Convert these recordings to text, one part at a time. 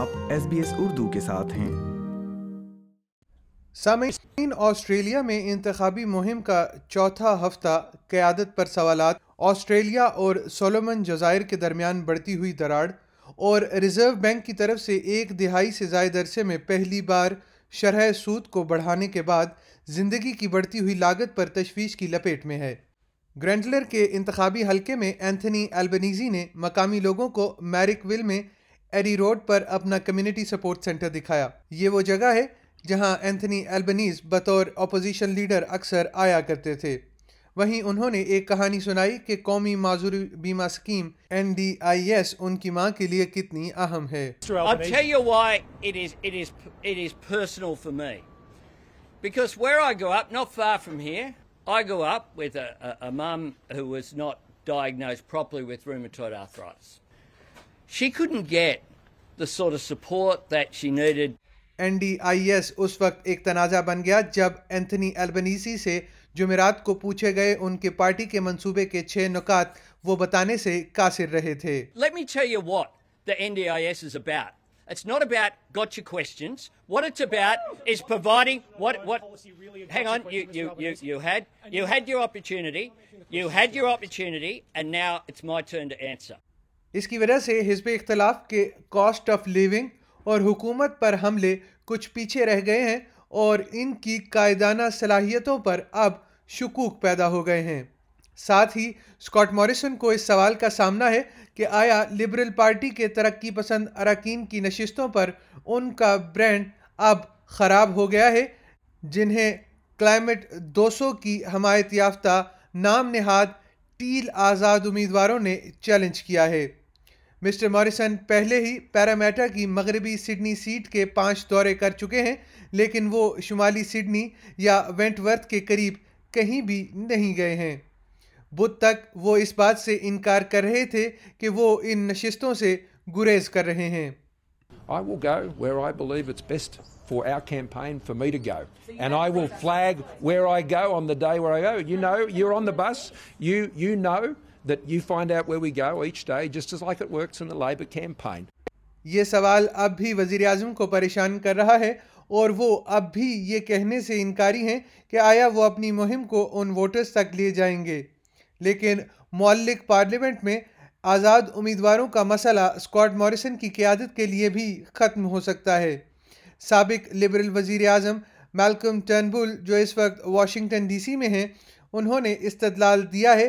آپ S B S Urdu کے ساتھ ہیں۔ سامعین، آسٹریلیا میں انتخابی مہم کا چوتھا ہفتہ قیادت پر سوالات۔ آسٹریلیا اور سولومن جزائر کے درمیان بڑھتی ہوئی دراڑ اور ریزرو بینک کی طرف سے ایک دہائی سے زائد عرصے میں پہلی بار شرح سود کو بڑھانے کے بعد زندگی کی بڑھتی ہوئی لاگت پر تشویش کی لپیٹ میں ہے۔ گرینڈلر کے انتخابی حلقے میں اینتھنی البنیزی نے مقامی لوگوں کو میرک ول میں ایری روڈ پر اپنا کمیونٹی سپورٹ سینٹر دکھایا۔ یہ وہ جگہ ہے جہاں اینتھنی البنیز بطور اپوزیشن لیڈر اکثر آیا کرتے تھے۔ وہیں انہوں نے ایک کہانی سنائی کہ قومی معذوری بیمہ scheme N D I S ان کی ماں کے لیے کتنی اہم ہے۔ Because where I grew up, not far from here, I grew up with a, a, a mum who was not diagnosed properly with rheumatoid arthritis. She couldn't get the sort of support that she needed. N D I S اس وقت ایک تنازع بن گیا جب Anthony Albanese سے جمعرات کو پوچھے گئے ان کے پارٹی کے منصوبے کے چھ نکات وہ بتانے سے قاصر رہے تھے Let me tell you what the NDIS is about. It's not about gotcha questions. What it's about is providing what what. Hang on, you you you you had you had your opportunity. You had your opportunity, and now it's my turn to answer. اس کی وجہ سے حزب اختلاف کے cost of living اور حکومت پر حملے کچھ پیچھے رہ گئے ہیں اور ان کی قائدانہ صلاحیتوں پر اب شکوک پیدا ہو گئے ہیں۔ ساتھ ہی اسکاٹ موریسن کو اس سوال کا سامنا ہے کہ آیا لبرل پارٹی کے ترقی پسند اراکین کی نشستوں پر ان کا برانڈ اب خراب ہو گیا ہے، جنہیں کلائمیٹ دو سو کی حمایت یافتہ نام نہاد ٹیل آزاد امیدواروں نے چیلنج کیا ہے۔ مسٹر موریسن پہلے ہی پیرامیٹا کی مغربی سڈنی سیٹ کے پانچ دورے کر چکے ہیں لیکن وہ شمالی سڈنی یا وینٹ ورتھ کے قریب کہیں بھی نہیں گئے ہیں بدھ تک وہ اس بات سے انکار کر رہے تھے کہ وہ ان نشستوں سے گریز کر رہے ہیں I will go where I believe it's best for our campaign for me to go. And I will flag where I go on the day where I go. You know, you're on the bus, you, you know that you find out where we go each day, just as like it works in the Labor campaign. یہ سوال اب بھی وزیر اعظم کو پریشان کر رہا ہے اور وہ اب بھی یہ کہنے سے انکاری ہیں کہ آیا وہ اپنی مہم کو ان ووٹرز تک لے جائیں گے لیکن معلق پارلیمنٹ میں آزاد امیدواروں کا مسئلہ اسکاٹ موریسن کی قیادت کے لیے بھی ختم ہو سکتا ہے سابق لبرل وزیر اعظم میلکم ٹرنبل جو اس وقت واشنگٹن ڈی سی میں ہیں انہوں نے استدلال دیا ہے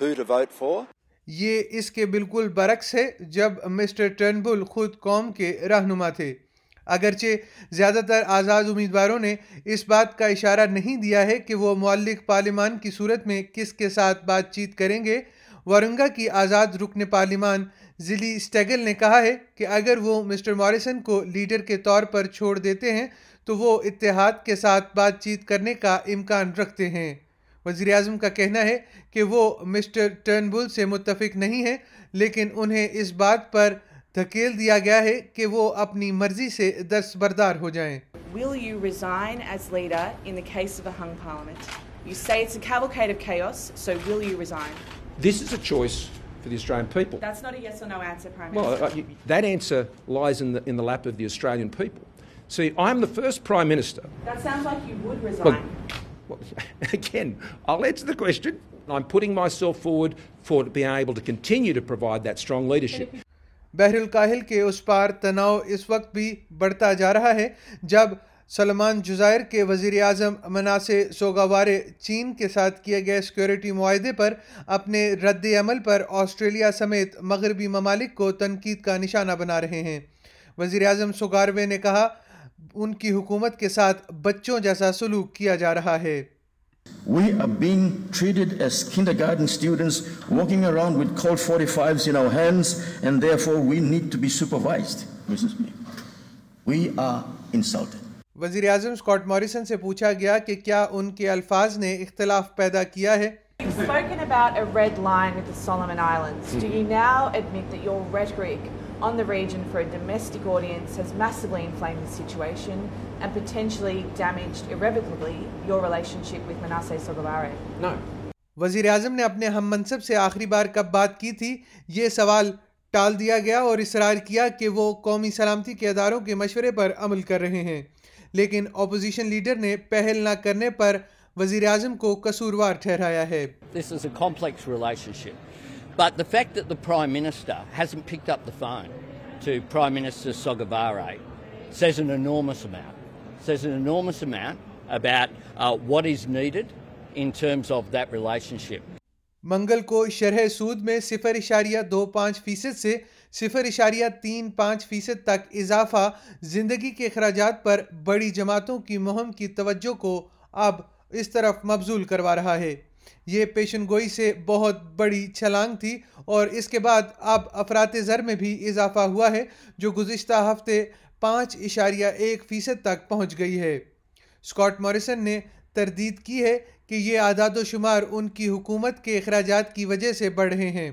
who to vote for. یہ اس کے بالکل برعکس ہے جب مسٹر ٹرنبل خود قوم کے رہنما تھے اگرچہ زیادہ تر آزاد امیدواروں نے اس بات کا اشارہ نہیں دیا ہے کہ وہ معلق پارلیمان کی صورت میں کس کے ساتھ بات چیت کریں گے، ورنگا کی آزاد رکن پارلیمان ضلع اسٹیگل نے کہا ہے کہ اگر وہ مسٹر موریسن کو لیڈر کے طور پر چھوڑ دیتے ہیں تو وہ اتحاد کے ساتھ بات چیت کرنے کا امکان رکھتے ہیں وزیر اعظم کا کہنا ہے کہ وہ مسٹر ٹرنبل سے متفق نہیں ہیں لیکن انہیں اس بات پر دھکیل دیا گیا ہے کہ وہ اپنی مرضی سے دستبردار ہو جائیں Will you resign as leader in the case of a hung parliament? You say it's a cavalcade of chaos, so will you resign? This is a choice for the Australian people. That's not a yes or no answer, Prime Well, Minister. uh, you- that answer lies in the, in the lap of the Australian people. See, I'm the first Prime Minister. that sounds like you would Well, resign. Well, again, I'll answer the question. I'm putting myself forward for being able to continue to provide that strong leadership. بحر الکاہل کے اس پار تناؤ اس وقت بھی بڑھتا جا رہا ہے جب سلمان جزائر کے وزیر اعظم مناسے سوگاوارے چین کے ساتھ کیے گئے سیکورٹی معاہدے پر اپنے رد عمل پر آسٹریلیا سمیت مغربی ممالک کو تنقید کا نشانہ بنا رہے ہیں وزیر اعظم سوگاروے نے کہا ان کی حکومت کے ساتھ بچوں جیسا سلوک کیا جا رہا ہے We are being treated as kindergarten students walking around with Colt 45s in our hands, and therefore we need to be supervised, Mrs. Speaker. we are insulted. وزیر اعظم اسکاٹ موریسن سے پوچھا گیا کہ کیا ان کے الفاظ نے اختلاف پیدا کیا ہے You've spoken about a red line with the Solomon Islands. Do you now admit that your rhetoric on the region for a domestic audience has massively inflamed the situation and potentially damaged irrevocably your relationship with Manasseh Sogavare? No. وزیر اعظم نے اپنے ہم منصب سے آخری بار کب بات کی تھی یہ سوال ٹال دیا گیا اور اصرار کیا کہ وہ قومی سلامتی کے اداروں کے مشورے پر عمل کر رہے ہیں لیکن اپوزیشن لیڈر نے پہل نہ کرنے پر وزیر اعظم کو قصوروار ٹھہرایا ہے This is a complex relationship. But the fact that the Prime Minister hasn't picked up the phone to Prime Minister Sogavare says an enormous amount. Says an enormous amount about uh, what is needed in terms of that relationship. منگل کو شرح سود میں صفر اشاریہ دو پانچ فیصد سے صفر اشاریہ تین پانچ فیصد تک اضافہ زندگی کے اخراجات پر بڑی جماعتوں کی مہم کی توجہ کو اب اس طرف مبزول کروا رہا ہے یہ پیشن گوئی سے بہت بڑی چھلانگ تھی اور اس کے بعد اب افراد زر میں بھی اضافہ ہوا ہے، جو گزشتہ ہفتے پانچ اشاریہ ایک فیصد تک پہنچ گئی ہے اسکاٹ موریسن نے تردید کی ہے کہ یہ اعداد و شمار ان کی حکومت کے اخراجات کی وجہ سے بڑھ رہے ہیں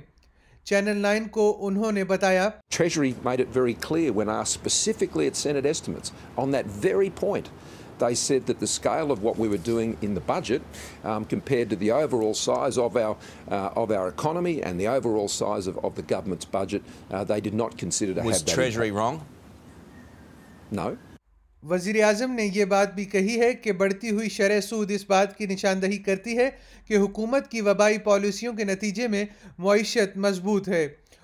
چینل نائن کو انہوں نے بتایا Treasury made it very clear when asked specifically at Senate estimates on that very point. They said that the scale of what we were doing in the budget, um, compared to the overall size of our uh, of our economy and the overall size of, of the government's budget, uh, they did not consider to Was have that. Treasury impact. wrong? No. وزیر اعظم نے یہ بات بھی کہی ہے کہ بڑھتی ہوئی شرح سود اس بات کی نشاندہی کرتی ہے کہ حکومت کی وبائی پالیسیوں کے نتیجے میں معیشت مضبوط ہے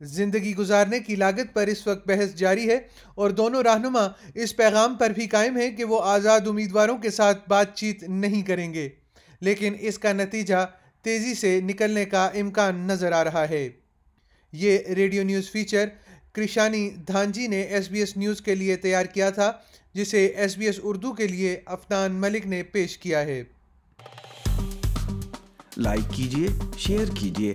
زندگی گزارنے کی لاگت پر اس وقت بحث جاری ہے اور دونوں رہنما اس پیغام پر بھی قائم ہیں کہ وہ آزاد امیدواروں کے ساتھ بات چیت نہیں کریں گے۔ لیکن اس کا نتیجہ تیزی سے نکلنے کا امکان نظر آ رہا ہے۔ یہ radio news feature Krishani Dhanji نے ایس بی ایس نیوز کے لیے تیار کیا تھا، جسے ایس بی ایس اردو کے لیے افنان ملک نے پیش کیا ہے۔ لائک کیجیے، شیئر کیجیے۔